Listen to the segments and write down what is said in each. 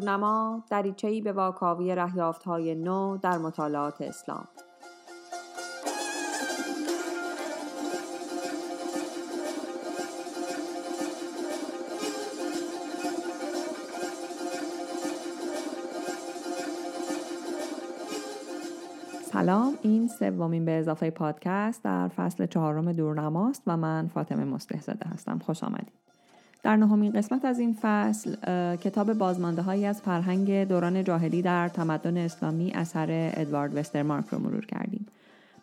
دورنما دریچه‌ای به واکاوی رهیافت‌های نو در مطالعات اسلام. سلام این سومین به اضافه پادکست در فصل چهارم دورنماست و من فاطمه مصلح هستم. خوش آمدید. در نهمین قسمت از این فصل کتاب بازمانده هایی از فرهنگ دوران جاهلی در تمدن اسلامی اثر ادوارد وسترمارک رو مرور کردیم.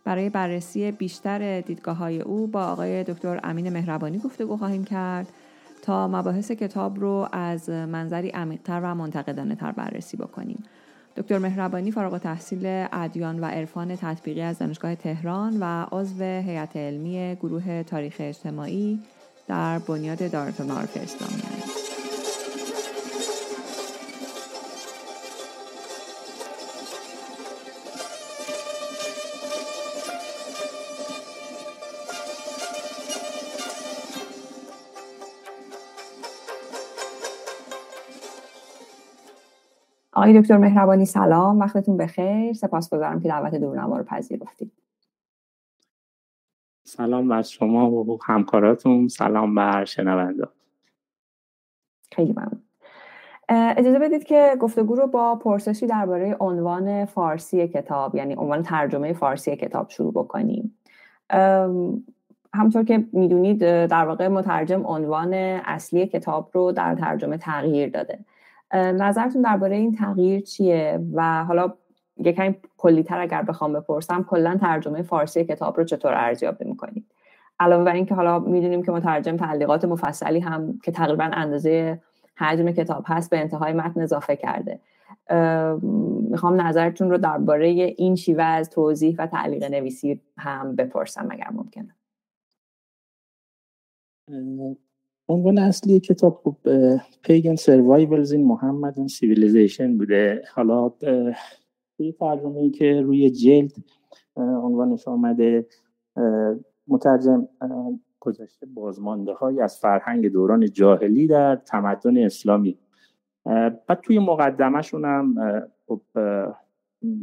برای بررسی بیشتر دیدگاه های او با آقای دکتر امین مهربانی گفتگو خواهیم کرد تا مباحث کتاب رو از منظری عمیقتر و منتقدانه تر بررسی بکنیم. دکتر مهربانی فارغ تحصیل ادیان و عرفان تطبیقی از دانشگاه تهران و عضو هیئت علمی گروه تاریخ اجتماعی در بنیاد دارت معارف اسلامی آقای دکتر مهربانی سلام. وقتتون بخیر. سپاسگزارم که دعوت دورنما رو پذیرفتید. سلام بر شما و همکاراتون. سلام بر شنونده خیلی ممنون. اجازه بدید که گفتگو رو با پرسشی درباره عنوان فارسی کتاب یعنی عنوان ترجمه فارسی کتاب شروع بکنیم. همطور که می‌دونید در واقع مترجم عنوان اصلی کتاب رو در ترجمه تغییر داده. نظرتون درباره این تغییر چیه؟ و حالا یکم کلیتر اگر بخوام بپرسم کلا ترجمه فارسی کتاب رو چطور ارزیابی می‌کنید؟ علاوه بر اینکه حالا می‌دونیم که مترجم تعلیقات مفصلی هم که تقریبا اندازه حجم کتاب هست به انتهای متن اضافه کرده. می‌خوام نظرتون رو درباره این شیوه از توضیح و تعلیق نویسی هم بپرسم اگر ممکنه. عنوان اصلی کتاب خب Pagan Survivals in Mohammedan Civilisation بوده. حالا توی ترجمه ای که روی جلد عنوانش آمده مترجم گذاشته بازمانده هایی از فرهنگ دوران جاهلی در تمدن اسلامی. بعد توی مقدمهشون هم خب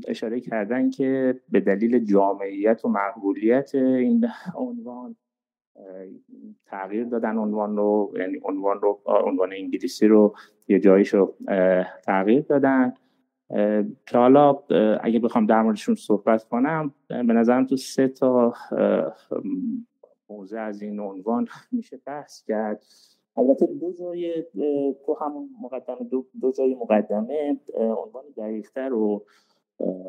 اشاره کردن که به دلیل جامعیت و مقبولیت این عنوان تغییر دادن عنوان رو یعنی عنوان رو عنوان انگلیسی رو یه جایش رو تغییر دادن. که حالا اگه بخوام در موردشون صحبت کنم به نظرم تو سه تا موضع از این عنوان میشه بحث کرد. البته دو جای تو همون مقدمه دو, دو جای مقدمه عنوان دقیقتر رو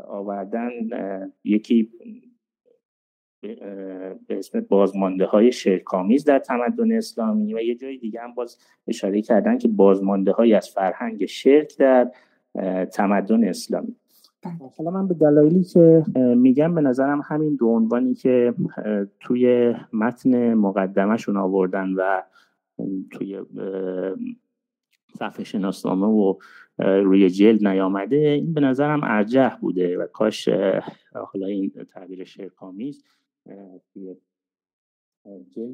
آوردن یکی به اسم بازمانده های شرکامیز در تمدن اسلامی و یه جای دیگه هم باز اشاره کردن که بازمانده های از فرهنگ شرک در تمدن اسلامی بله. حالا من به دلایلی که میگم به نظرم همین دو عنوانی که توی متن مقدمهشون آوردن و توی صفحه شناسنامه و روی جلد نیامده این به نظرم ارجح بوده و کاش حالا این تعبیر شرکامیز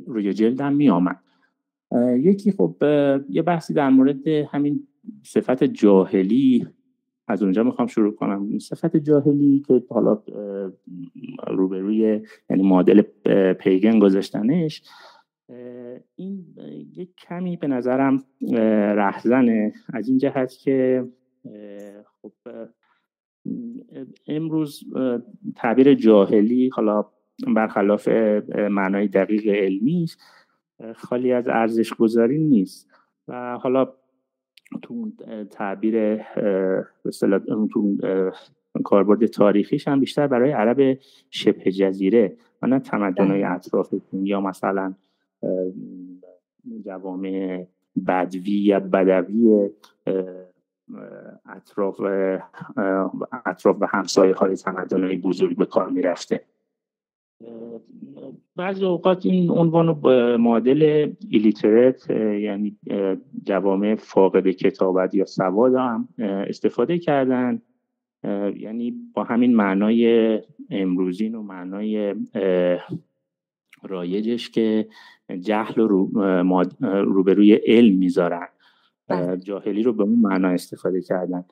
روی جلد هم می آمد یکی خب یه بحثی در مورد همین صفت جاهلی از اونجا می‌خوام شروع کنم. صفت جاهلی که حالا روبروی یعنی مدل پیگن گذاشتنش این یک کمی به نظرم رهزنه. از این جهت که خب امروز تعبیر جاهلی حالا برخلاف معنای دقیق علمی خالی از ارزش گذاری نیست. و حالا تو تعبیر تو کاربرد تاریخیش هم بیشتر برای عرب شبه جزیره و نه تمدنهای بله. اطرافشون یا مثلا جوامع بدوی یا بدوی اطراف اطراف و همسایه های تمدن بزرگ به کار می‌رفته بعضی اوقات این عنوان رو معادل ایلیترت یعنی جوامع فاقد کتابت یا سواد هم استفاده کردن. یعنی با همین معنای امروزین و معنای رایجش که جهل رو روبروی علم می‌ذارن. بله. جاهلی رو به اون معنا استفاده کردن.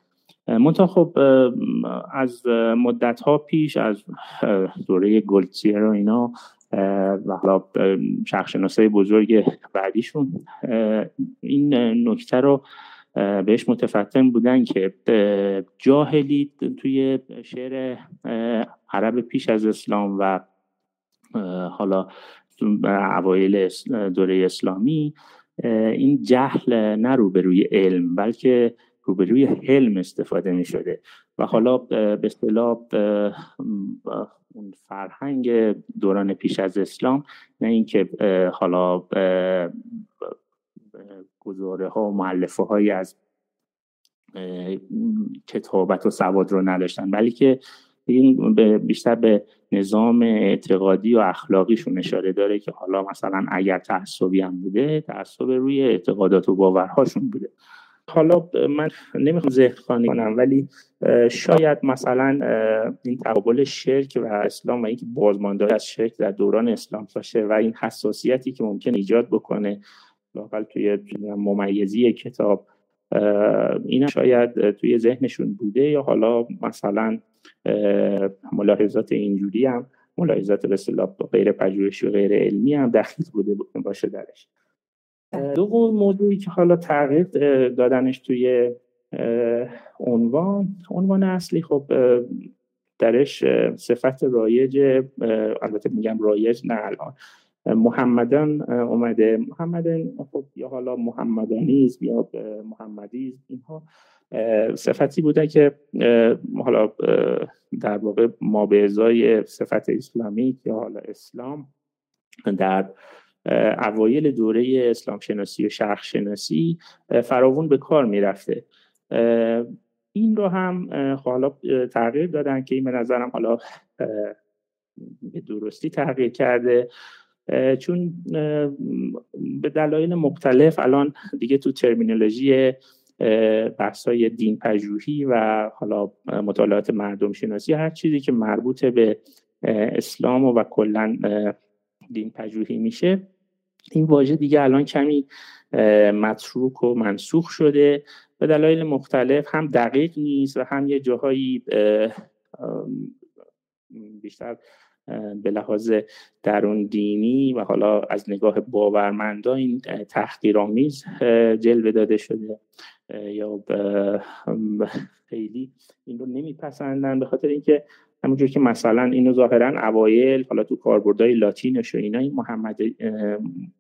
منتها خب از مدت ها پیش از دوره گلتیر و اینا و حالا شخص بزرگ بعدیشون. این نکته رو بهش متفتن بودن که جاهلی توی شعر عرب پیش از اسلام و حالا اوایل دوره اسلامی این جهل نه روبروی علم بلکه روبروی حلم استفاده می شده و حالا به اصطلاح اون فرهنگ دوران پیش از اسلام نه اینکه حالا گزاره ها و معلفه هایی از کتابت و سواد رو نداشتن بلکه این بیشتر به نظام اعتقادی و اخلاقیشون اشاره داره که حالا مثلا اگر تعصبی هم بوده تعصب روی اعتقادات و باورهاشون بوده. حالا من نمی‌خوام خانی کنم ولی شاید مثلا این تقابل شرک و اسلام و اینکه بازمانداری از شرک در دوران اسلام باشه و این حساسیتی که ممکن ایجاد بکنه لاقل توی ممیزی کتاب این شاید توی ذهنشون بوده یا حالا مثلا ملاحظات اینجوری هم ملاحظات به غیر پژوهشی و غیر علمی هم دخیل بوده باشه درش. دو موضوعی که حالا تغییر دادنش توی عنوان. عنوان اصلی خب درش صفت رایج البته میگم رایج نه الان. محمدان اومده. محمدان خب یا حالا محمدانیز یا محمدیز اینها صفتی بوده که حالا در واقع ما به ازای صفت اسلامی یا حالا اسلام در اوایل دوره اسلام شناسی و شرق شناسی فراوون به کار می‌رفته. این رو هم حالا تغییر دادن که این به نظرم حالا به درستی تغییر کرده. چون به دلایل مختلف الان دیگه تو ترمینولوژی بحثای دین پژوهی و حالا مطالعات مردم شناسی هر چیزی که مربوط به اسلام و, و کلا دین پژوهی میشه. این واژه دیگه الان کمی متروک و منسوخ شده. به دلایل مختلف هم دقیق نیست و هم یه جاهایی بیشتر به لحاظ درون دینی و حالا از نگاه باورمندا این تحقیرآمیز جلوه داده شده. یا خیلی این رو نمیپسندن. به خاطر اینکه همونجور که مثلا اینو ظاهرا اوایل حالا تو کاربردهای لاتینش و اینا این محمد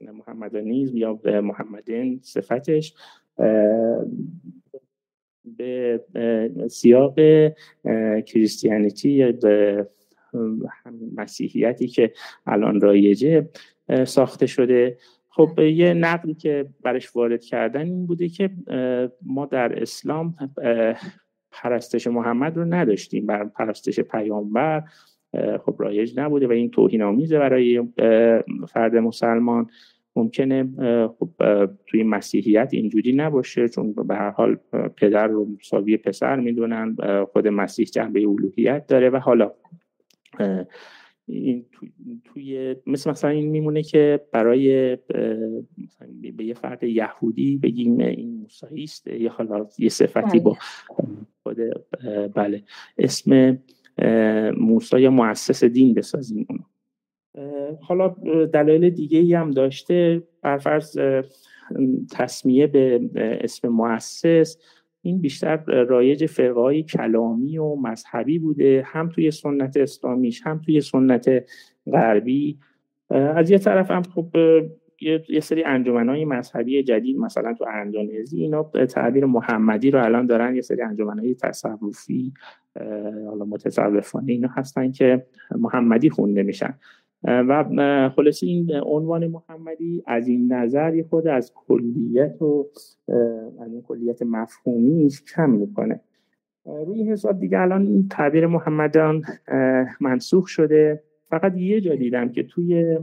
محمدانیزم یا محمدین صفتش به سیاق کریستیانیتی یا به مسیحیتی که الان رایجه ساخته شده. خب یه نقلی که برش وارد کردن این بوده که ما در اسلام پرستش محمد رو نداشتیم. بر پرستش پیامبر خب رایج نبوده و این توهین آمیزه برای فرد مسلمان. ممکنه خب توی مسیحیت اینجوری نباشه چون به هر حال پدر رو مساوی پسر می‌دونن خود مسیح جنبه الوهیت داره و حالا این توی مثل مثلا این میمونه که برای به یه فرد یهودی بگیم این موساییست یا حالا یه صفتی با خود بله. اسم موسی یا مؤسس دین بسازیم اونو. حالا دلایل دیگه ای هم داشته. برفرض تصمیه به اسم مؤسس. این بیشتر رایج فرقای کلامی و مذهبی بوده. هم توی سنت اسلامیش هم توی سنت غربی. از یه طرف هم خب یه سری های مذهبی جدید مثلا تو اندونزی اینا تعبیر محمدی رو الان دارن یه سری های تصوفی حالا متصوفانه اینا هستن که محمدی خونده میشن. و خلاصی این عنوان محمدی از این نظر یه خود از کلیت و از این کلیت مفهومیش کم می‌کنه. روی حساب دیگه الان این تعبیر محمدان منسوخ شده. فقط یه جا دیدم که توی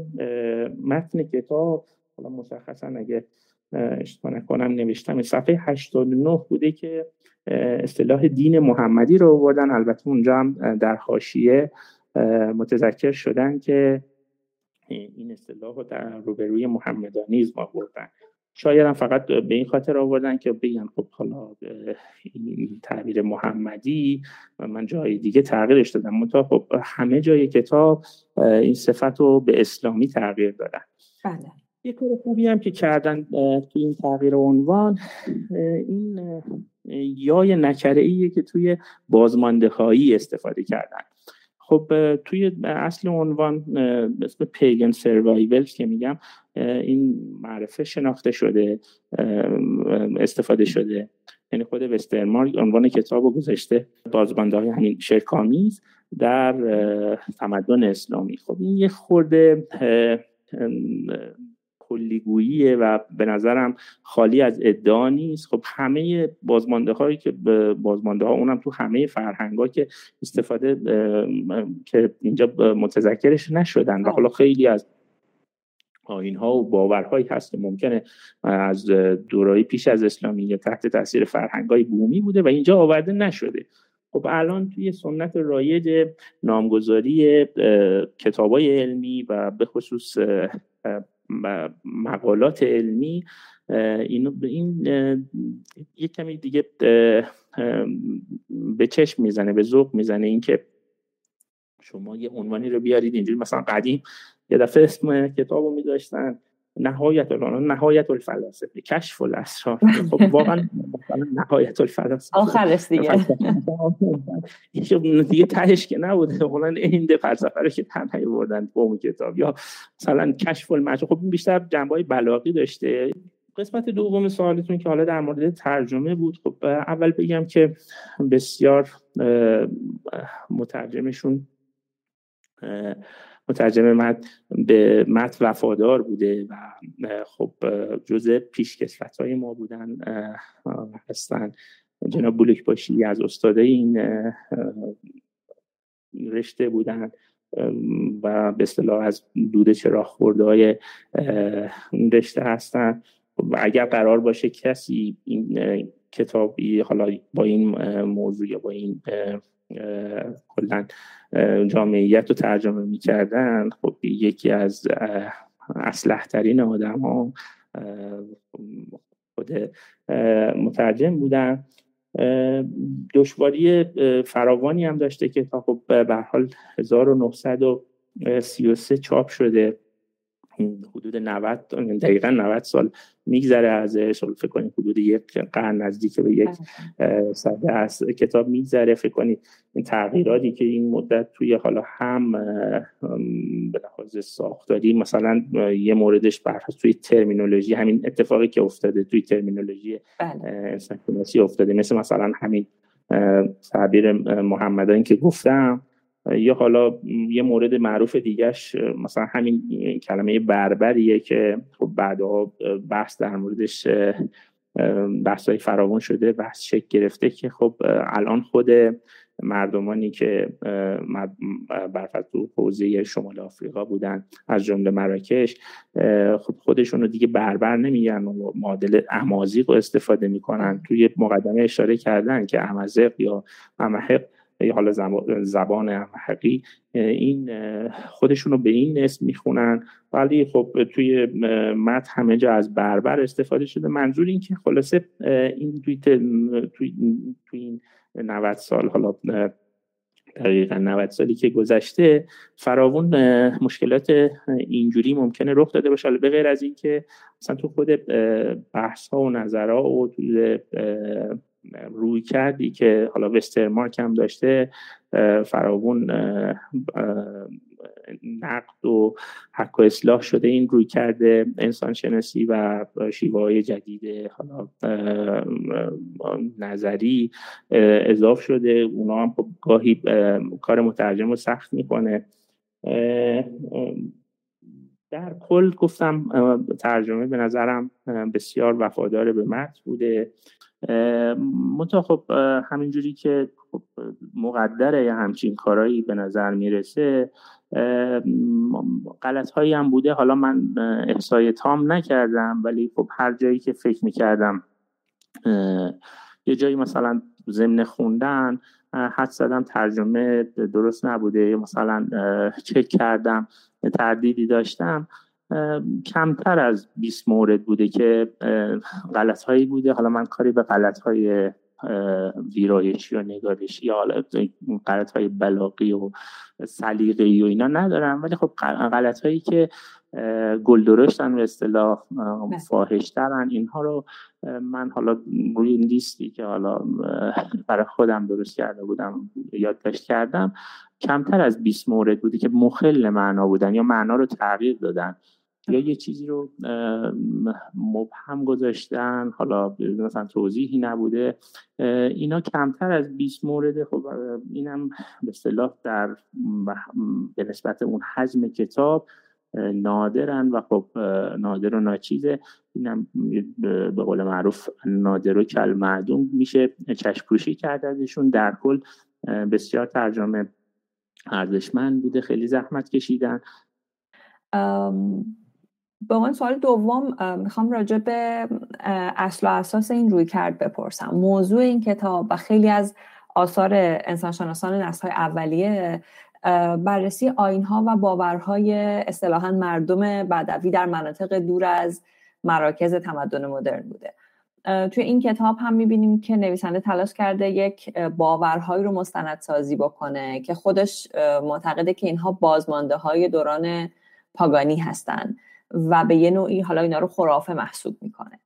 متن کتاب حالا مشخصا اگه اشتباه نکنم نوشتم صفحه 89 بوده که اصطلاح دین محمدی رو آوردن. البته اونجا هم در حاشیه متذکر شدن که این اصطلاح رو در روبروی محمدانیزم آوردن. شاید هم فقط به این خاطر آوردن که بگن خب حالا این تعبیر محمدی من جای دیگه تغییرش دادم. منتها خب همه جای کتاب این صفت رو به اسلامی تغییر دادن. بله. یه کار خوبی هم که کردن توی این تغییر عنوان این یای نکره ایه که توی بازمانده استفاده کردن. خب توی اصل عنوان اسم پیگن سروایولز که میگم این معرفه شناخته شده استفاده شده. یعنی خود وسترمارک عنوان کتاب و گذاشته بازمانده های همین شرکامیز در تمدن اسلامی. خب این یه خورده کلیگوییه و به نظرم خالی از ادعا نیست. خب همه بازمانده هایی که بازمانده ها اونم تو همه فرهنگ ها که استفاده که اینجا متذکرش نشدن و حالا خیلی از آین ها و باورهایی هست که ممکنه از دورایی پیش از اسلامی یا تحت تاثیر فرهنگ های بومی بوده و اینجا آورده نشده. خب الان توی سنت رایج نامگذاری کتاب های علمی و به خصوص مقالات علمی اینو این یه کمی دیگه به چشم می‌زنه به ذوق می‌زنه اینکه شما یه عنوانی رو بیارید اینجوری. مثلا قدیم یه دفعه اسم کتاب رو میذاشتن نهایت الان نهایت الفلاسفه کشف الاسرار. خب واقعا نهایت الفلاسفه آخرش دیگه. دیگه تهش که نبوده. حالا این فلسفه رو که تنهایی بردن با اون کتاب. یا مثلا کشف المجهول خب این بیشتر جنبه بلاغی داشته. قسمت دوم سوالتون که حالا در مورد ترجمه بود. خب اول بگم که بسیار مترجمشون مترجم مت به مت وفادار بوده و خب جزء پیشکسوت های ما بودن هستن. جناب بولک باشی از استاده این رشته بودن و به اصطلاح از دود چراغ خورده های رشته هستن. و اگر قرار باشه کسی این کتابی حالا با این موضوع یا با این کلا جامعیت رو ترجمه می‌کردن خب یکی از اسلح ترین آدم ها خود مترجم بودن. دشواری فراوانی هم داشته که تا خب به حال 1933 چاپ شده. حدود 90 دقیقا 90 سال میگذره ازش. فکر کنید حدود یک قرن نزدیک به یک. صده از کتاب میگذره. فکر کنید این تغییراتی که این مدت توی حالا هم به لحاظ ساختاری مثلا یه موردش برخواست توی ترمینولوژی همین اتفاقی که افتاده توی ترمینولوژی بله. انسان افتاده. مثل مثلا همین تعبیر محمدان که گفتم. یا حالا یه مورد معروف دیگهش مثلا همین کلمه بربریه که خب بعدها بحث در موردش بحث های فراوان شده بحث شکل گرفته که خب الان خود مردمانی که برفت تو حوزه شمال آفریقا بودن از جمله مراکش خب خودشون رو دیگه بربر نمیگن و معادل امازیق رو استفاده می‌کنن. توی مقدمه اشاره کردن که امازق یا امحق حالا زبان حقی این خودشون رو به این اسم می‌خونن. ولی خب توی مت همه جا از بربر استفاده شده. منظور این که خلاصه این توی, توی, این 90 سال حالا دقیقا 90 سالی که گذشته فراون مشکلات اینجوری ممکنه رخ داده باشه. به غیر از اینکه مثلا تو خود بحث ها و نظرها و توی روی کردی که حالا وسترمارک هم داشته فراوون نقد و حق و اصلاح شده این روی کرده انسان شناسی و شیوه های جدید حالا نظری اضاف شده. اونا هم خب گاهی کار مترجم رو سخت می‌کنه. در کل گفتم ترجمه به نظرم بسیار وفادار به متن بوده. منتها خب همینجوری که خب مقدره یا همچین کارایی به نظر می‌رسه غلط هایی هم بوده. حالا من احسای تام نکردم ولی خب هر جایی که فکر می‌کردم یه جایی مثلا ضمن خوندن حد زدم ترجمه درست نبوده مثلا چک کردم تردیدی داشتم. کمتر از 20 مورد بوده که غلط هایی بوده. حالا من کاری به غلط های ویرایشی و نگارشی یا حالا غلط های بلاغی و سلیقه‌ای و اینا ندارم. ولی خب غلط هایی که گل درشتن به اصطلاح بله. فاحش اینها رو من حالا روی لیستی که حالا برای خودم درست کرده بودم یادداشت کردم کمتر از 20 مورد بوده که مخل معنا بودن یا معنا رو تغییر دادن. یا یه چیزی رو مبهم گذاشتن حالا مثلا توضیحی نبوده اینا کمتر از 20 مورد خب اینم به اصطلاح در به نسبت اون حجم کتاب نادرن و خب نادر و ناچیزه. اینم به قول معروف نادر و کل معدوم میشه چشپوشی کرد ازشون. در کل بسیار ترجمه ارزشمند بوده خیلی زحمت کشیدن. به عنوان سوال دوم می‌خوام راجع به اصل و اساس این روی کرد بپرسم. موضوع این کتاب و خیلی از آثار انسانشناسان نسل های اولیه بررسی ها و باورهای اصطلاحا مردم بدوی در مناطق دور از مراکز تمدن مدرن بوده. توی این کتاب هم می‌بینیم که نویسنده تلاش کرده یک باورهایی رو مستندسازی بکنه که خودش معتقده که اینها بازمانده های دوران پاگانی هستند و به یه نوعی حالا اینا رو خرافه محسوب می‌کنه.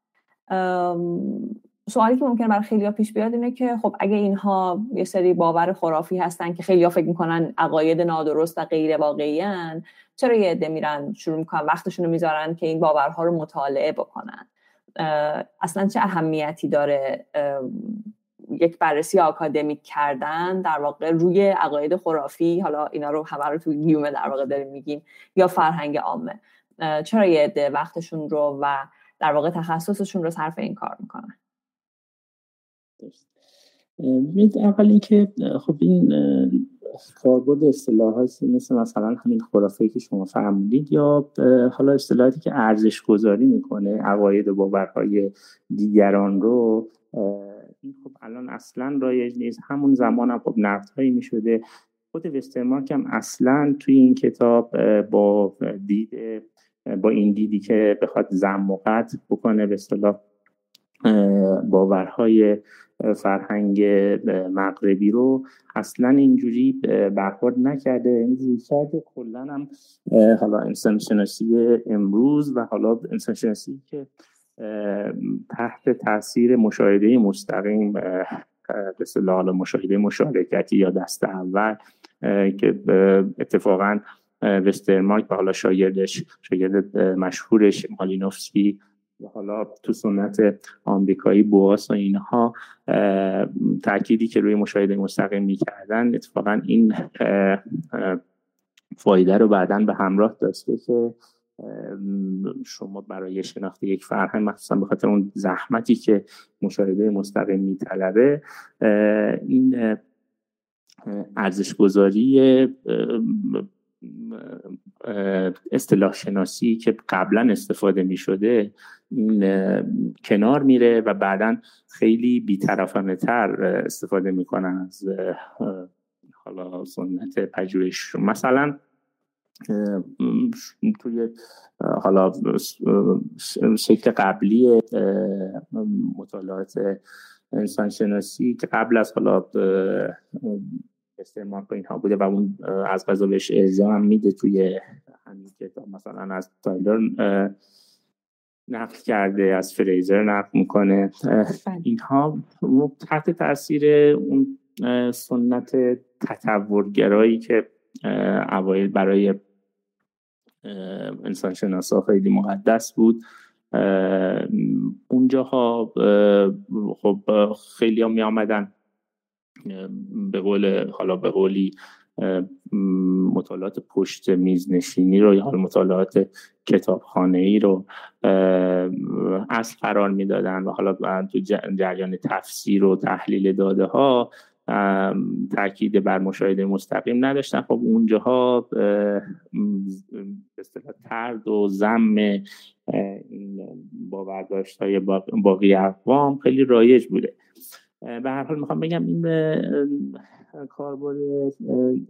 سوالی که ممکنه برای خیلی پیش بیاد اینه که خب اگه اینها یه سری باور خرافی هستن که خیلی فکر می‌کنن عقاید نادرست و غیر واقعی چرا یه عده میرن شروع می‌کنن وقتشون رو می‌ذارن که این باورها رو مطالعه بکنن؟ اصلا چه اهمیتی داره یک بررسی آکادمیک کردن در واقع روی عقاید خرافی؟ حالا اینا رو همه رو تو گیومه در واقع داریم میگیم یا فرهنگ عامه. چرا یه عده وقتشون رو و در واقع تخصصشون رو صرف این کار می‌کنن؟ اول اینکه خب این کاربرد اصطلاحات مثل مثلا همین خرافه که شما فرمودید یا حالا اصطلاحاتی که ارزش گذاری می‌کنه عقاید و باورهای دیگران رو این خب الان اصلا رایج نیست. همون زمان هم خب نقدهایی می‌شده. خود وسترمارک هم اصلا توی این کتاب با دید با این دیدی که بخواد زم و بکنه به اصطلاح باورهای فرهنگ مغربی رو اصلا اینجوری برخورد نکرده. اینجوری کرده کلا هم حالا انسان شناسی امروز و حالا انسان شناسی که تحت تاثیر مشاهده مستقیم به مشاهده مشارکتی یا دست اول که اتفاقا وسترمارک و حالا شاگردش شاگرد مشهورش مالینوفسکی و حالا تو سنت آمریکایی بواس و اینها تأکیدی که روی مشاهده مستقیم می‌کردن اتفاقا این فایده رو بعدا به همراه داشته که شما برای شناخت یک فرهنگ مخصوصا به خاطر اون زحمتی که مشاهده مستقیم میطلبه این ارزش گذاری اصطلاح شناسی که قبلا استفاده می شده این کنار میره و بعدا خیلی بیطرفانه تر استفاده می‌کنن از حالا سنت پژوهش. مثلا توی حالا شکل قبلی مطالعات انسان شناسی که قبل از حالا استعمار اینها بوده و اون از غذا بهش ارزا هم میده توی همین کتاب. مثلا از تایلر نقل کرده از فریزر نقل می‌کنه. بله. اینها تحت تاثیر اون سنت تطورگرایی که اوایل برای انسان شناسا خیلی مقدس بود. اونجاها خب خیلی هم می آمدن به قول حالا به قولی مطالعات پشت میز نشینی رو یا مطالعات کتابخانه ای رو اصل قرار می‌دادن و حالا تو جریان تفسیر و تحلیل داده ها تاکید بر مشاهده مستقیم نداشتن. خب اونجاها به اصطلاح ترد و زم باورداشت های باقی اقوام خیلی رایج بوده. به هر حال می‌خوام بگم این کاربرد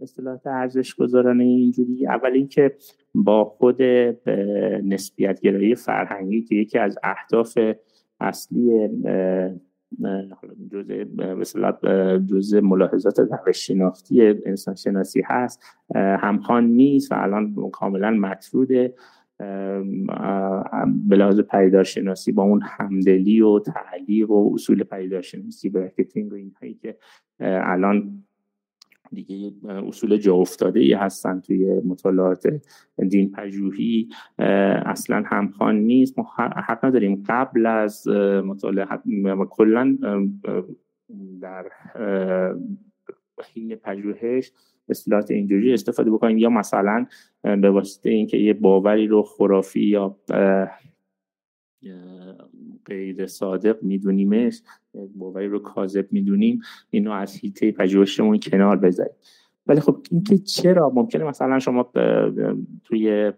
اصطلاحات ارزش گذارانه اینجوری اول اینکه با خود نسبیت گرایی فرهنگی که یکی از اهداف اصلی جزء جزء ملاحظات روش شناختی انسان شناسی هست همخوان نیست و الان کاملا مطروده به لحاظ پدیدار شناسی با اون همدلی و تعلیق و اصول پدیدار شناسی برکتینگ و اینهایی که الان دیگه اصول جا افتاده ای هستن توی مطالعات دین پژوهی اصلا همخوان نیست. ما حق نداریم قبل از مطالعه کلا در حین پژوهش اصطلاحات اینجوری استفاده بکنیم یا مثلا به واسطه اینکه یه باوری رو خرافی یا غیر صادق میدونیمش باوری رو کاذب می‌دونیم اینو از هیته پژوهشمون کنار بذاریم. ولی خب اینکه چرا؟ ممکنه مثلا شما توی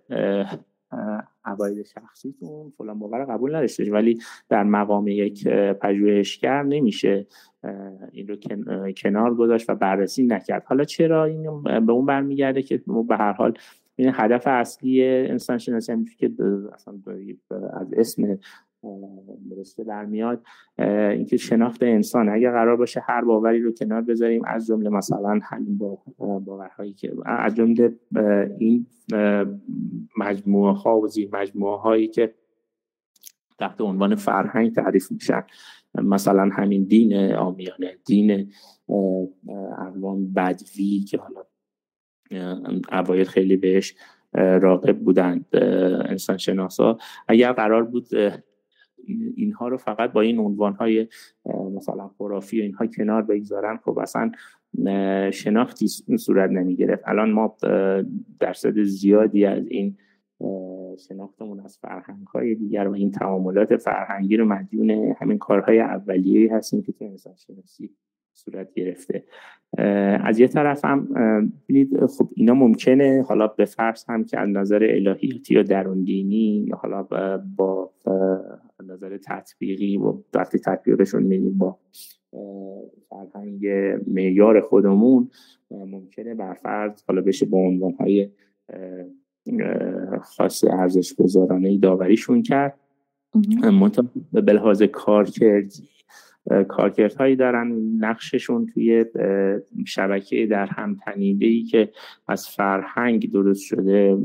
عقاید شخصیتون فلان باور قبول نداشته ولی در مقام یک پژوهشگر نمیشه این رو کنار گذاشت و بررسی نکرد. حالا چرا این به اون برمیگرده که به هر حال این هدف اصلی انسان شناسی که اصلا از اسم درسته در میاد اینکه شناخت انسان اگر قرار باشه هر باوری رو کنار بذاریم از جمله مثلا همین باورهایی که از جمله این مجموعه ها و زیر مجموعه هایی که تحت عنوان فرهنگ تعریف میشن. مثلا همین دین آمیانه دین اقوام بدوی که حالا اوایل خیلی بهش راقب بودند انسان شناسا اگر قرار بود اینها رو فقط با این عنوان های مثلا خرافی و اینها کنار بگذارن. خب اصلا شناختی صورت نمی گرفت الان ما درصد زیادی از این شناختمون از فرهنگ های دیگر و این تعاملات فرهنگی رو مدیون همین کارهای اولیه هستیم که تو انسان شناسی صورت گرفته. از یه طرف هم ببینید خب اینا ممکنه حالا به فرض هم که از نظر الهیاتی یا درون دینی یا حالا با نظر تطبیقی و وقتی تطبیقشون میدیم با فرهنگ معیار خودمون ممکنه بر فرض حالا بشه با عنوان های خاص ارزش گذارانه داوریشون کرد. به لحاظ کارکردی کارکردهایی دارن. نقششون توی شبکه در هم ای که از فرهنگ درست شده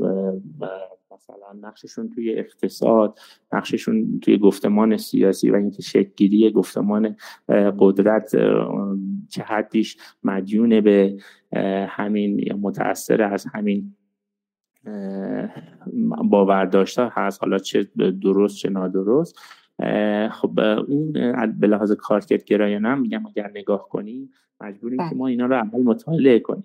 مثلا نقششون توی اقتصاد نقششون توی گفتمان سیاسی و اینکه شکلگیری گفتمان قدرت چه حدیش مدیون به همین یا متاثر از همین باورداشته هست. حالا چه درست چه نادرست. خب اون به لحاظ کارکردگرایانه هم میگم اگر نگاه کنیم مجبوریم که بله. ما اینا رو اول مطالعه کنیم.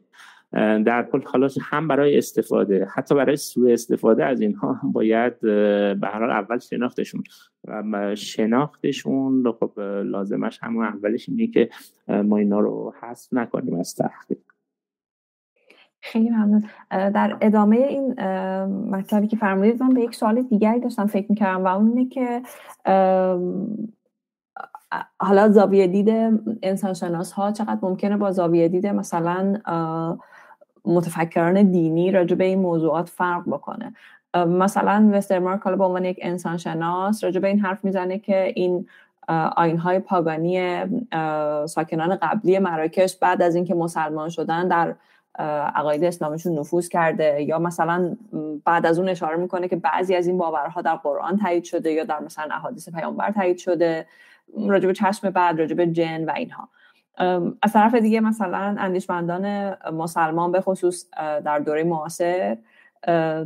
در کل خلاص هم برای استفاده حتی برای سوء استفاده از اینها هم باید به هر حال اول شناختشون. و شناختشون خب لازمش همون اولش اینه که ما اینا رو حذف نکنیم از تحقیق. خیلی ممنون. در ادامه این مطلبی که فرمودید من به یک سوال دیگری داشتم فکر می‌کردم و اون اینه که حالا زاویه دید انسانشناس ها چقدر ممکنه با زاویه دید مثلا متفکران دینی راجع به این موضوعات فرق بکنه. مثلا وسترمارک حالا به عنوان یک انسانشناس راجع به این حرف می‌زنه که این آین های پاگانی ساکنان قبلی مراکش بعد از اینکه مسلمان شدن در عقاید اسلامشون نفوذ کرده یا مثلا بعد از اون اشاره می‌کنه که بعضی از این باورها در قرآن تایید شده یا در مثلا احادیث پیامبر تایید شده راجب چشم بعد راجب جن و اینها. از طرف دیگه مثلا اندیشمندان مسلمان به خصوص در دوره معاصر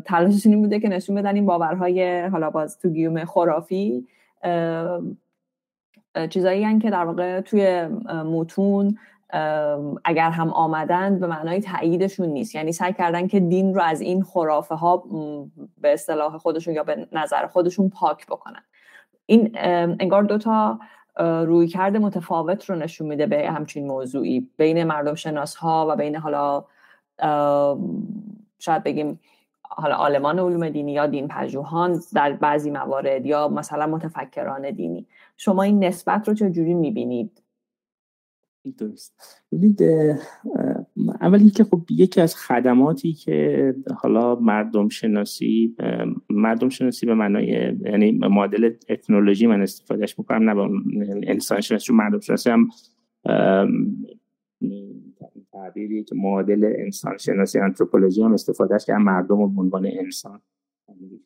تلاششون این بوده که نشون بدن این باورهای حالا باز تو گیوم خرافی چیزایی که در واقع توی متون اگر هم آمدن به معنای تاییدشون نیست. یعنی سعی کردن که دین رو از این خرافه ها به اصطلاح خودشون یا به نظر خودشون پاک بکنن. این انگار دوتا روی کرده متفاوت رو نشون میده به همچین موضوعی. بین مردم شناس ها و بین حالا شاید بگیم حالا آلمان علوم دینی یا دین پژوهان در بعضی موارد یا مثلا متفکران دینی. شما این نسبت رو چجوری می‌بینید؟ درست. ببینید اول اینکه خب یکی از خدماتی که حالا مردم شناسی مردم شناسی به معنای یعنی مدل تکنولوژی من استفادهش می‌کنم نه انسان شناسی مردم شناسی هم تعبیری که معادل انسان شناسی انتروپولوژی هم استفادهش که مردم و عنوان انسان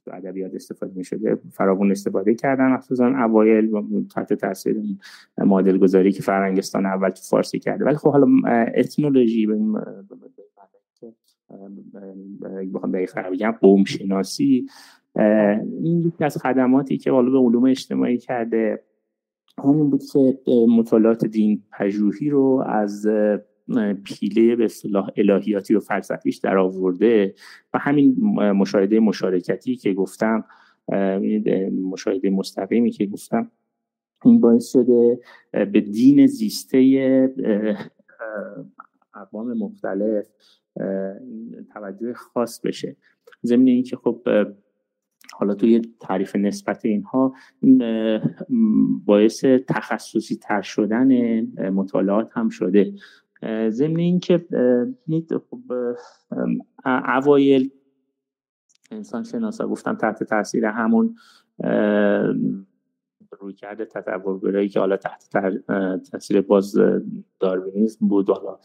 تو ادبیات استفاده می شده فراوون استفاده کردن مخصوصا اوایل تحت تاثیر مدل گذاری که فرنگستان اول تو فارسی کرده. ولی خب حالا اتنولوژی بخوام دقیق بگم قوم شناسی این یکی از خدماتی که حالا به علوم اجتماعی کرده همین بود که مطالعات دین پژوهی رو از پیله به اصطلاح الهیاتی و فلسفیش در آورده و همین مشاهده مشارکتی که گفتم مشاهده مستقیمی که گفتم این باعث شده به دین زیسته اقوام مختلف توجه خاص بشه. ضمن اینکه خب حالا توی تعریف نسبت اینها باعث تخصصی تر شدن مطالعات هم شده. ضمن اینکه خب اوایل انسان شناسا گفتم تحت تاثیر همون روی کرده تطورگرایی که حالا تحت تاثیر باز داروینیزم بود. حالا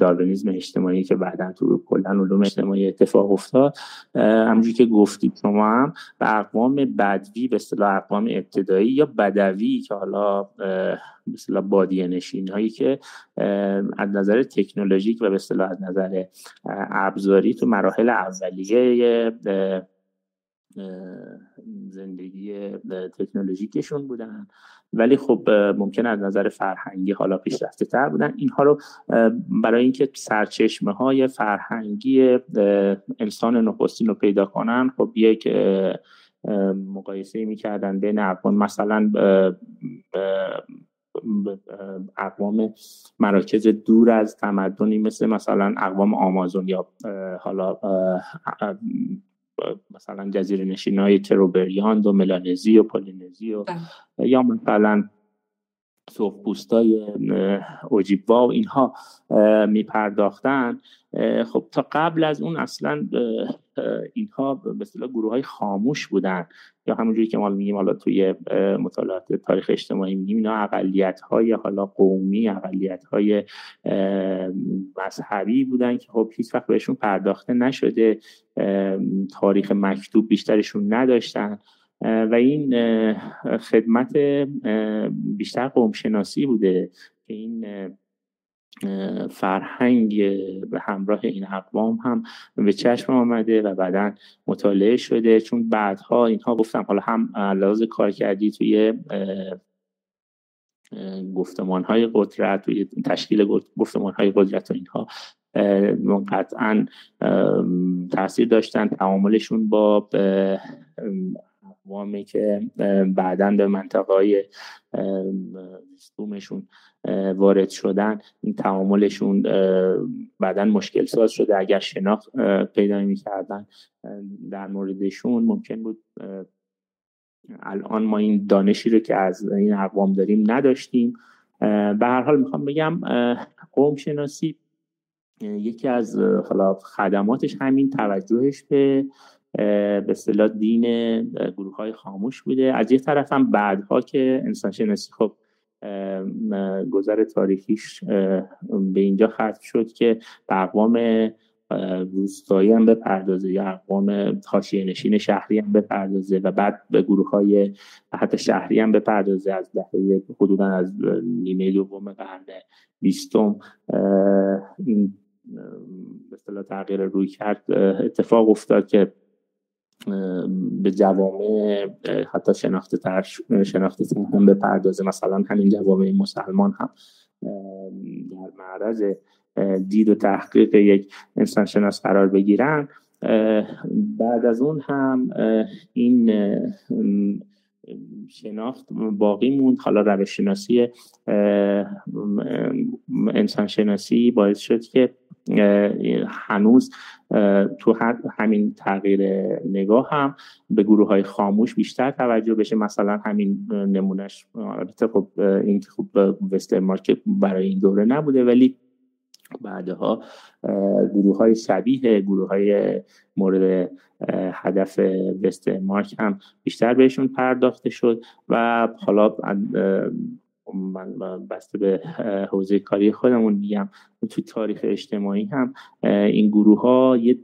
داروینیزم اجتماعی که بعدا تو کلا علوم اجتماعی اتفاق افتاد. همونجوری که گفتید شما هم به اقوام بدوی به اصطلاح اقوام ابتدایی یا بدوی که حالا به اصطلاح بادیه نشین هایی که از نظر تکنولوژیک و به اصطلاح از نظر ابزاری تو مراحل اولیه زندگی تکنولوژیکشون بودن. ولی خب ممکن از نظر فرهنگی حالا پیشرفته تر بودن. اینها رو برای اینکه سرچشمه های فرهنگی انسان نخستین رو پیدا کنن خب یک مقایسه می‌کردن بین اقوام. مثلا اقوام مراکز دور از تمدنی مثل مثلا اقوام آمازون یا حالا مثلا جزیره نشین های تروبریاند و ملانزی و پولینزی و بله. یا مثلا های اوجیبوا و اینها می پرداختن خب تا قبل از اون اصلا اینها به اصطلاح گروه های خاموش بودن. یا همونجوری که ما میگیم حالا توی مطالعات تاریخ اجتماعی میگیم اینا اقلیت های حالا قومی اقلیت های مذهبی بودن که خب هیچ وقت بهشون پرداخته نشده. تاریخ مکتوب بیشترشون نداشتن. و این خدمت بیشتر قومشناسی بوده که این فرهنگ به همراه این اقوام هم به چشم آمده و بعدا مطالعه شده. چون بعدها اینها گفتم حالا هم لحاظ کار کردی توی گفتمان های قدرت توی تشکیل گفتمان های قدرت و اینها قطعا تاثیر داشتن. تعاملشون با اقوامی که بعدا به منطقه های وارد شدن این تعاملشون بعدا مشکل ساز شده. اگر شناخت پیدا می‌کردن در موردشون ممکن بود الان ما این دانشی رو که از این اقوام داریم نداشتیم. به هر حال می‌خوام بگم قوم شناسی یکی از حالا خدماتش همین توجهش به به اصطلاح دین گروه های خاموش بوده. از یه طرف هم بعدها که انسان شناسی خب گذر تاریخیش به اینجا ختم شد که به اقوام روستایی هم بپردازه یا اقوام حاشیه نشین شهری هم بپردازه و بعد به گروه های حتی شهری هم بپردازه از دهه حدودا از نیمه دوم قرن بیستم. این به تغییر روی کرد اتفاق افتاد که به جوامع حتی شناخته تر شناخته تر هم بپردازه. مثلا همین جوامع مسلمان هم در معرض دید و تحقیق یک انسان شناس قرار بگیرن. بعد از اون هم این شناخت باقی موند. حالا روش شناسی انسان شناسی باعث شد که هنوز تو همین تغییر نگاه هم به گروه های خاموش بیشتر توجه بشه. مثلا همین نمونهش البته خب این خب وستر مارکت برای این دوره نبوده ولی بعدها گروه های شبیه گروه های مورد هدف وست مارک هم بیشتر بهشون پرداخته شد و حالا من بسته به حوزه کاری خودمون میگم تو تاریخ اجتماعی هم این گروه ها یه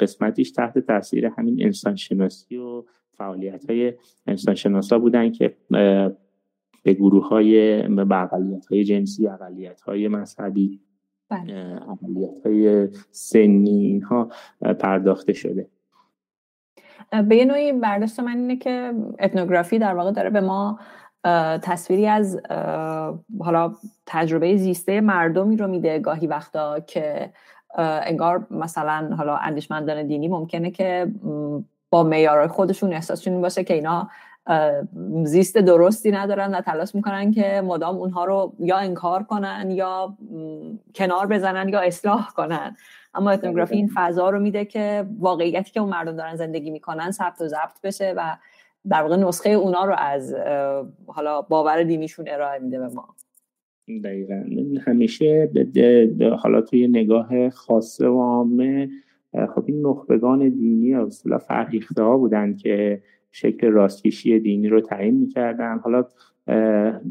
قسمتیش تحت تاثیر همین انسان شناسی و فعالیت های انسان شناسا بودن که به گروه های به های جنسی اقلیت های مذهبی بله. اقلیت های سنی اینها پرداخته شده به یه نوعی برداشت من اینه که اتنوگرافی در واقع داره به ما تصویری از حالا تجربه زیسته مردمی رو میده. گاهی وقتا که انگار مثلا حالا اندیشمندان دینی ممکنه که با معیارهای خودشون احساسشون باشه که اینا زیست درستی ندارن و تلاش می‌کنن که مدام اونها رو یا انکار کنن یا کنار بزنن یا اصلاح کنن. اما اتنوگرافی این فضا رو میده که واقعیتی که اون مردم دارن زندگی می‌کنن ثبت و ضبط بشه و در واقع نسخه اونا رو از حالا باور دینیشون ارائه میده به ما. دقیقا. همیشه حالا توی نگاه خاصه و عامه خب این نخبگان دینی اصلا فرهیخته ها بودن که شکل راستکشی دینی رو تعیین می‌کردن. حالا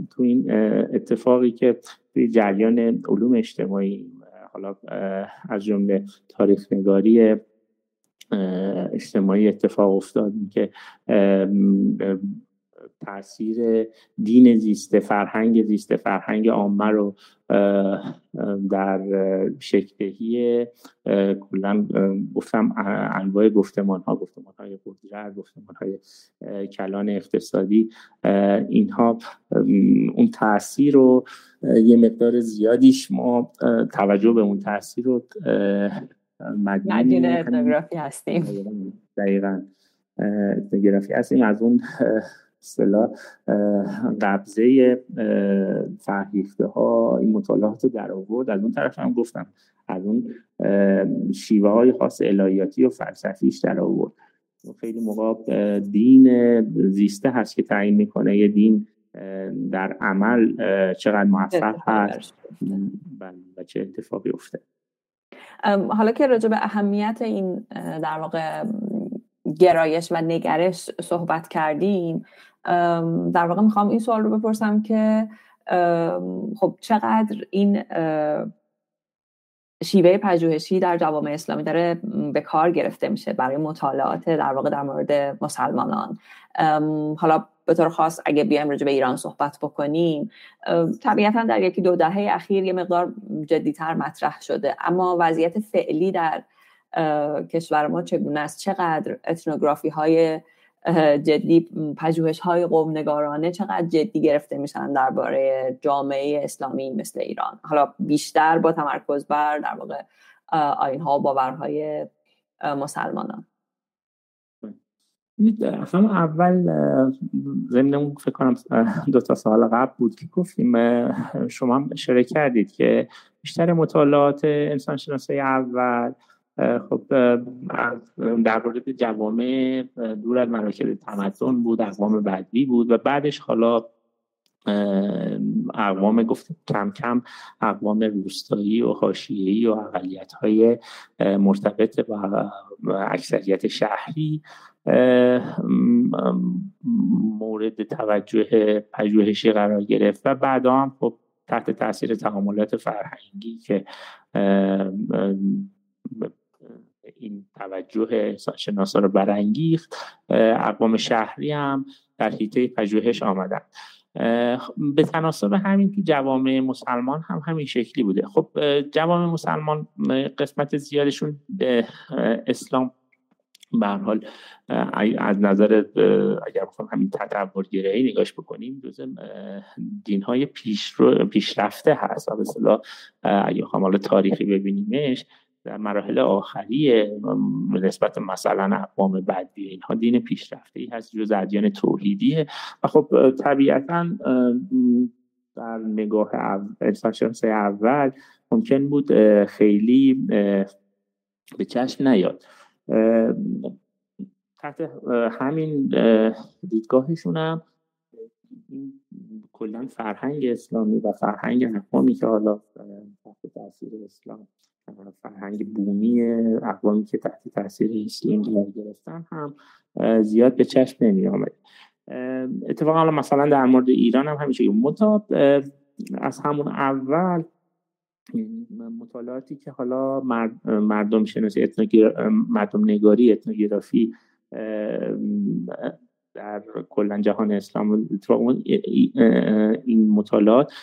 تو این اتفاقی که توی جریان علوم اجتماعی حالا از جمله تاریخ نگاری اجتماعی اتفاق افتاد که تاثیر دین زیسته فرهنگ زیسته فرهنگ عامه رو در شکلهی کلا گفتم انواع گفتمان ها گفتمان های قدرت گفتمان های کلان اقتصادی اینها اون تاثیر رو یه مقدار زیادیش ما توجه به اون تاثیر رو مدین اتنوگرافی هستیم. دقیقا. اتنوگرافی هستیم. از اون اصطلاح قبضه فرهیخته ها این مطالعات رو در آورد. از اون طرف هم گفتم از اون شیوه های خاص الهیاتی و فلسفیش در آورد. خیلی موقع دین زیسته هست که تعیین می‌کنه. یه دین در عمل چقدر موفق هست. بله، و چه اتفاقی افته حالا که راجع به اهمیت این در واقع گرایش و نگرش صحبت کردیم در واقع می‌خوام این سوال رو بپرسم که خب چقدر این شیوه پژوهشی در جوامع اسلامی داره به کار گرفته میشه برای مطالعات در واقع در مورد مسلمانان. حالا به طور خاص اگه بیایم راجع به ایران صحبت بکنیم طبیعتا در یکی دو دهه اخیر یه مقدار جدیتر مطرح شده. اما وضعیت فعلی در کشور ما چگونه است؟ چقدر اتنوگرافی های جدی پژوهش های قوم نگارانه چقدر جدی گرفته میشن درباره جامعه اسلامی مثل ایران. حالا بیشتر با تمرکز بر در واقع آین ها و باورهای مسلمانان. هم اول ضمن فکر کنم دو تا سال قبل بود که گفتیم شما هم کردید که بیشتر مطالعات انسان شناسی اول خب در مورد جوامع دور از مراکز تمدن بود اقوام بدوی بود و بعدش حالا اقوام گفت کم کم اقوام روستایی و حاشیه‌ای و اقلیت های مرتبط با اکثریت شهری مورد توجه پژوهشی قرار گرفت و بعدا هم خب تحت تاثیر تعاملات فرهنگی که این توجه شناسا رو برانگیخت اقوام شهری هم در حیطه پژوهش آمدن. به تناسب همین تو جوامع مسلمان هم همین شکلی بوده. خب جوامع مسلمان قسمت زیادشون اسلام. به حال از نظر اگر بخوام همین تطور گرایی نگاش بکنیم جزء دین های پیش پیشرفته هست. و به اگه بخوام تاریخی ببینیمش در مراحل آخری نسبت مثلا اقوام بدوی اینها دین پیشرفته ای هست جز ادیان توحیدیه. و خب طبیعتا در نگاه شناسی اول ممکن بود خیلی به چشم نیاد. تحت همین دیدگاهشون هم کلا فرهنگ اسلامی و فرهنگ اقوامی که حالا تاثیر اسلام فرهنگ بومی اقوامی که تحت تاثیر اسلام قرار گرفتن هم زیاد به چشم نمی آمد اتفاقا مثلا در مورد ایران هم همیشه مطاب از همون اول مطالعاتی که حالا مردم شناسی مردم نگاری اتنوگرافی در کلا جهان اسلام این مطالعات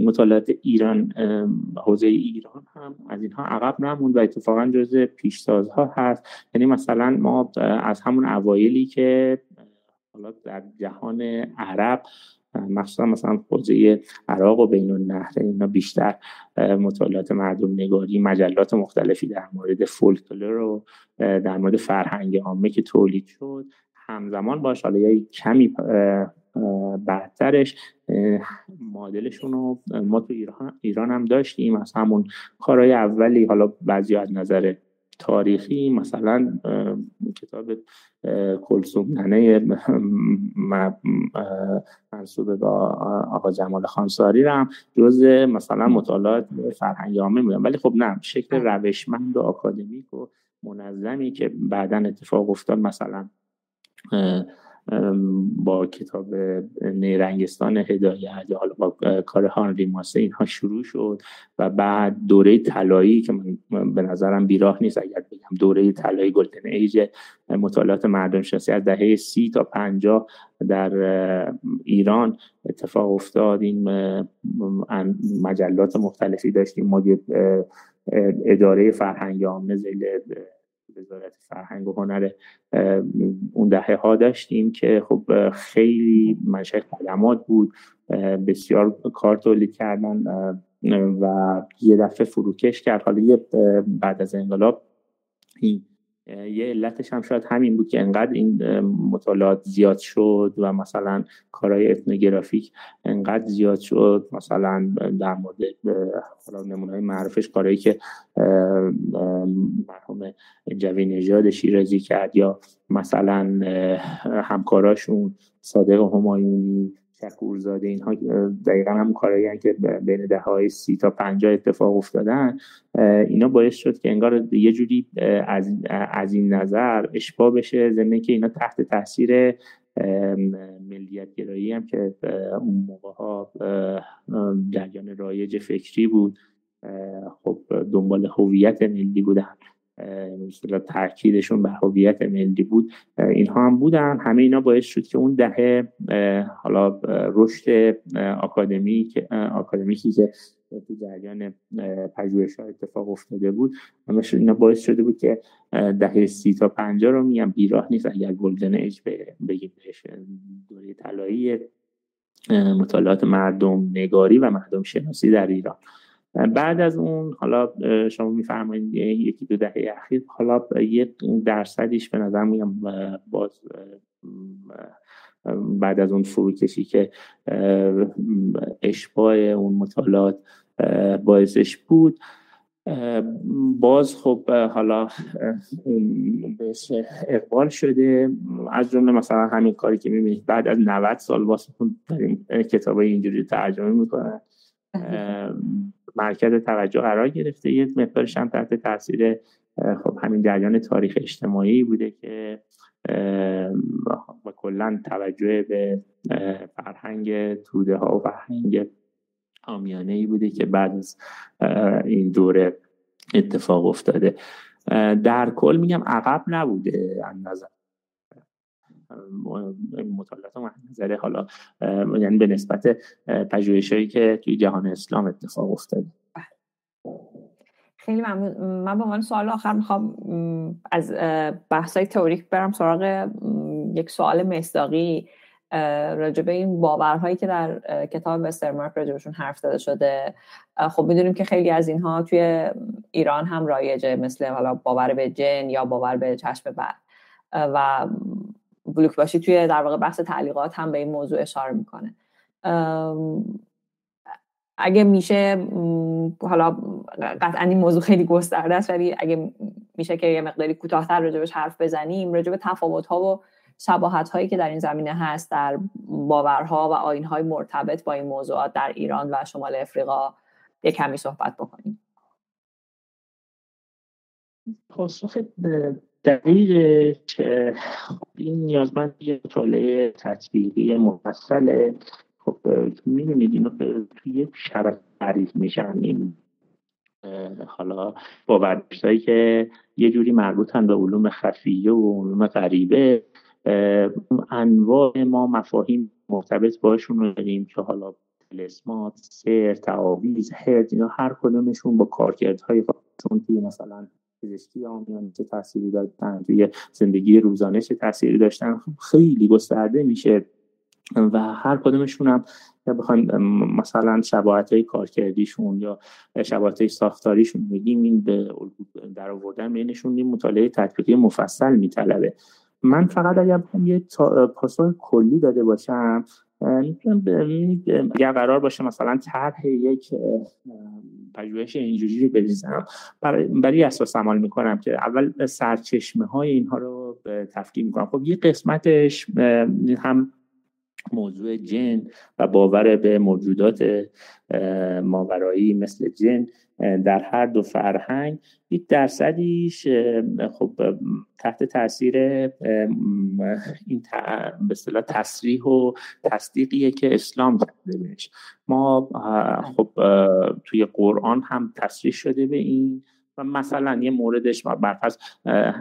مطالعات ایران حوزه ایران هم از اینها عقب نموند و اتفاقا جز پیشتازها هست. یعنی مثلا ما از همون اوایلی که حالا در جهان عرب مخصوصا مثلا حوزه عراق و بین النهر اینا بیشتر مطالعات مردم نگاری مجلات مختلفی در مورد فولکلور و در مورد فرهنگ عامه که تولید شد. همزمان باش. حالا یه کمی بعدترش مدلشون رو ما تو ایران, ایران هم داشتیم. از همون کارهای اولی حالا بعضی از نظر تاریخی مثلا کتاب کلسوم ننه منصوب با آقا جمال خانساری هم جز مثلا مطالعات فرهنگ عامه ولی خب نه شکل روشمند و آکادمیک و منظمی که بعدا اتفاق افتاد مثلا با کتاب نیرنگستان هدایت حالا با کار هانری ماسه اینها شروع شد و بعد دوره طلایی که من به نظرم بیراه نیست اگر بگم دوره طلایی گلدن ایج مطالعات مردم شناسی از دهه سی تا پنجاه در ایران اتفاق افتاد. این مجلات مختلفی داشتیم. ما اداره فرهنگ عامه زیل وزارت فرهنگ و هنر اون دهه ها داشتیم که خب خیلی منشه خدمات بود بسیار کار تولید کردن و یه دفعه فروکش کرد. حالا یه بعد از انقلاب این یه علتش هم شاید همین بود که انقدر این مطالعات زیاد شد و مثلا کارهای اتنوگرافیک انقدر زیاد شد مثلا در مورد حالا نمونه معروفش کارهایی که مرحوم جوی نژاد شیرازی کرد یا مثلا همکاراشون صادق همایونی شکورزاده اینها دقیقا هم کارهایی که بین ده های سی تا پنجاه اتفاق افتادن اینا باعث شد که انگار یه جوری از, از این نظر اشباه بشه ضمن که اینا تحت تاثیر ملیت گرایی هم که اون موقع ها جریان رایج فکری بود خب دنبال هویت ملی بودن. مثلا تاکیدشون بر هویت ملی بود اینها هم بودن. همه اینا باعث شد که اون دهه حالا رشد آکادمیک آکادمیکی که تو جریان پژوهش اتفاق افتاده بود. همش اینا باعث شده بود که دهه سی تا پنجاه رو میگم بیراه نیست. اگر گلدن ایج بگیم بهش دوره طلایی مطالعات مردم نگاری و مردم شناسی در ایران. بعد از اون حالا شما میفرمایید یکی دو دهه اخیر حالا یک درصدیش به نظر میگم باز بعد از اون فروکشی که اشباه اون مطالعات باعثش بود باز خب حالا بهش اقبال شده. از جمله مثلا همین کاری که می‌بینید بعد از 90 سال واسه داریم کتاب اینجوری ترجمه می‌کنن. مرکز توجه قرار گرفته. یه مقدارش هم تحت تاثیر خب همین جریان تاریخ اجتماعی بوده که و کلا توجه به فرهنگ توده ها و فرهنگ آمیانه ای بوده که بعد از این دوره اتفاق افتاده. در کل میگم عقب نبوده از نظر مطالعات و نظر حالا یعنی به نسبت پژوهشایی که توی جهان اسلام اتفاق افتاده. خیلی ممنون. من به عنوان سوال آخر می‌خوام از بحث های تئوریک برم سراغ یک سوال مصداقی راجع به این باورهایی که در کتاب وسترمارک راجبشون حرف زده شده. خب می‌دونیم که خیلی از اینها توی ایران هم رایجه مثل حالا باور به جن یا باور به چشم بر و بلوک باشی توی در واقع بحث تعلیقات هم به این موضوع اشاره می‌کنه. اگه میشه حالا قطعا این موضوع خیلی گسترده است ولی اگه میشه که یه مقداری کوتاهتر راجبش حرف بزنیم راجب تفاوت ها و شباهت هایی که در این زمینه هست در باورها و آین های مرتبط با این موضوعات در ایران و شمال افریقا یه کمی صحبت بکنیم. پاسخ دقیق این نیازمند یه مطالعه تطبیقی مفصل. خب می‌دونید اینو توی یک شرط تعریف میشن این حالا با هایی که یه جوری مربوطن به علوم خفیه و علوم غریبه انواع ما مفاهیم مرتبط باشون رو داریم که حالا تلسمات، سر، تعاویز، هرد اینا هر کدومشون با کارکردهای خودشون توی مثلا پزشکی آمیان چه تأثیری داشتن توی زندگی روزانه چه تأثیری داشتن خیلی گسترده میشه و هر کدومشون هم یا بخوایم مثلا شباهت های کارکردیشون یا شباهت های ساختاریشون بگیم این به در آوردن بینشون این مطالعه تطبیقی مفصل میطلبه. من فقط اگر یه پاسخ کلی داده باشم اگر قرار باشه مثلا طرح یک پژوهش اینجوری رو بریزم. برای, برای اساس عمل می‌کنم که اول سرچشمه های اینها رو تفکیک می‌کنم. خب یه قسمتش هم موضوع جن و باور به موجودات ماورایی مثل جن در هر دو فرهنگ یک درصدیش خب تحت تاثیر این به اصطلاح تصریح و تصدیقیه که اسلام کرده بهش. ما خب توی قرآن هم تصریح شده به این. و مثلا یه موردش برفض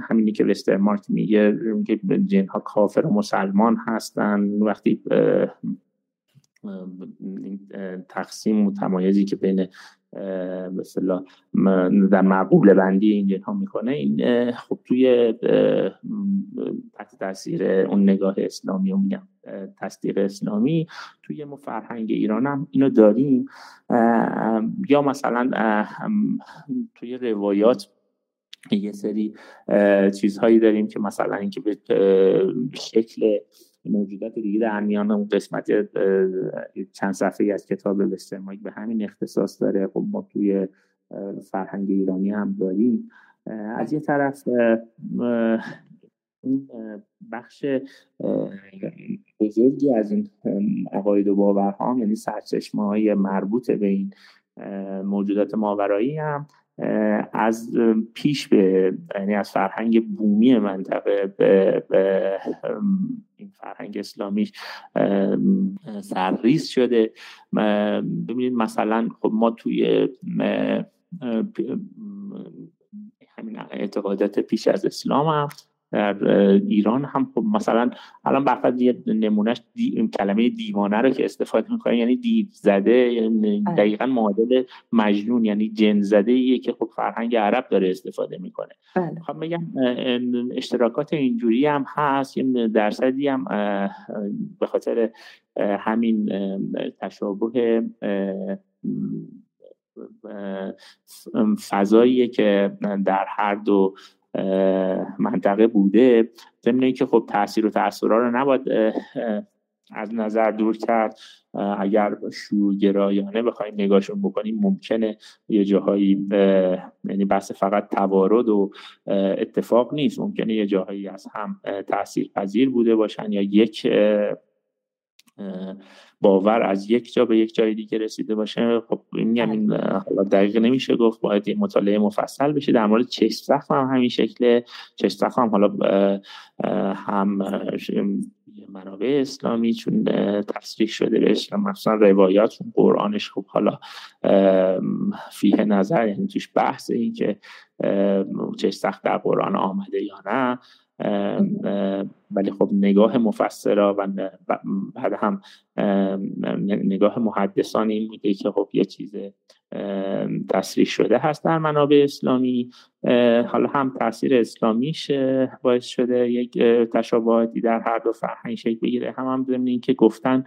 همینی که وستر مارک میگه که جن ها کافر و مسلمان هستن وقتی تقسیم متمایزی که بین مثلا در معقول بندی این جنها می‌کنه این خب توی تحت تاثیر اون نگاه اسلامی و میگم تصدیق اسلامی توی ما فرهنگ ایران هم اینو داریم. یا مثلا توی روایات یه سری چیزهایی داریم که مثلا اینکه به شکل موجودات دیگه در میان اون قسمت چند صفحه از کتاب وسترمایک به همین اختصاص داره. خب ما توی فرهنگ ایرانی هم داریم. از یه طرف این بخش بزرگی از این عقاید و باورها یعنی سرچشمه های مربوط به این موجودات ماورایی هم. از پیش به یعنی از فرهنگ بومی منطقه به, به این فرهنگ اسلامی سرریز شده. ببینید مثلا خب ما توی همین اعتقادات پیش از اسلام هم در ایران هم خب مثلا الان بخاطر یه نمونهش دی... کلمه دیوانه رو که استفاده می‌کنه یعنی دیو زده یعنی آره. دقیقا معادل مجنون یعنی جن زده ایه که خب فرهنگ عرب داره استفاده می‌کنه بله. خب میگم اشتراکات اینجوری هم هست یه درصدی هم به خاطر همین تشابه فضاییه که در هر دو منطقه بوده. ضمن که خب تاثیر و تاثیرها رو نباید از نظر دور کرد. اگر شورگرایانه بخوایم نگاهشون بکنیم ممکنه یه جاهایی یعنی بحث فقط توارد و اتفاق نیست. ممکنه یه جاهایی از هم تاثیر پذیر بوده باشن یا یک باور از یک جا به یک جای دیگه رسیده باشه. خب این همین حالا دقیق نمیشه گفت. باید یه مطالعه مفصل بشه. در مورد چشم زخم هم همین شکل چشم زخم هم حالا هم منابع اسلامی چون تصریح شده به اسلام مثلا روایات قرآنش خب حالا فیه نظر یعنی توش بحث این که چشم سخت در قرآن آمده یا نه. ولی خب نگاه مفسرا و بعد هم نگاه محدثان این بوده که خب یه چیز تصریح شده هست در منابع اسلامی. حالا هم تاثیر اسلامیش باعث شده یک تشابهاتی در هر دو فرهنگ شکل بگیره. هم هم ضمن اینکه گفتن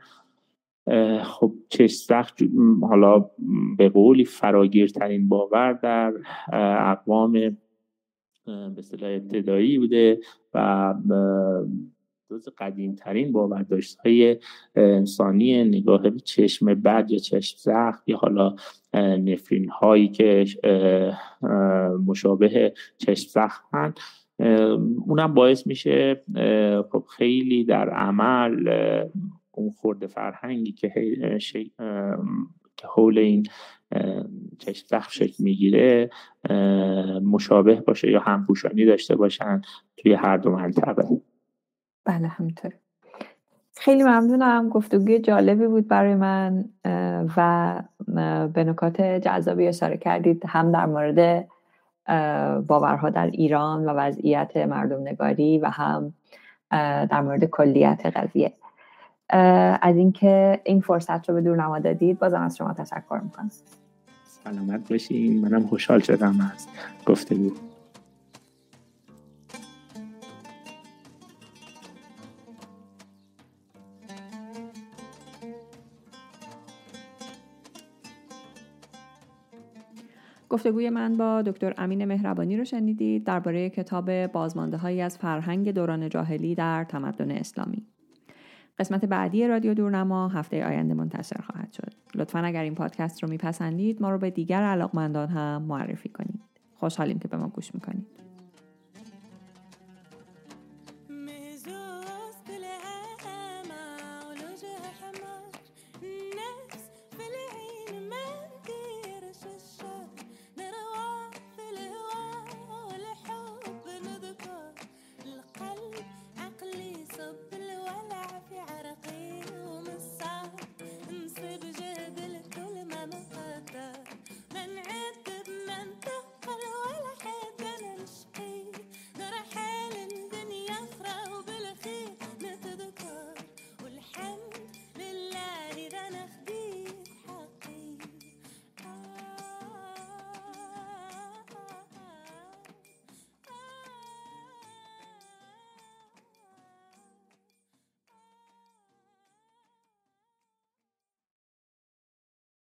خب سخت حالا به قولی فراگیرترین باور در اقوام به اصطلاح ابتدایی بوده و جز قدیم ترین باورداشت های انسانی نگاه به چشم بد یا چشم زخم یا حالا نفرین هایی که مشابه چشم زخم اونم باعث میشه خب خیلی در عمل اون خورده فرهنگی که که حول این چشم زخم شکل می‌گیره مشابه باشه یا همپوشانی داشته باشن توی هر دو منطقه. بله همینطور خیلی ممنونم گفتگوی جالبی بود برای من و به نکات جذابی اشاره کردید هم در مورد باورها در ایران و وضعیت مردم نگاری و هم در مورد کلیت قضیه. از اینکه این فرصت رو به دور دادید بازم از شما تشکر می‌کنم. سلامت باشین. منم خوشحال شدم از گفتگو. گفتگوی من با دکتر امین مهربانی رو شنیدید درباره کتاب بازمانده هایی از فرهنگ دوران جاهلی در تمدن اسلامی. قسمت بعدی رادیو دورنما هفته آینده منتشر خواهد شد. لطفا اگر این پادکست رو میپسندید ما رو به دیگر علاقمندان هم معرفی کنید. خوشحالیم که به ما گوش می‌کنید.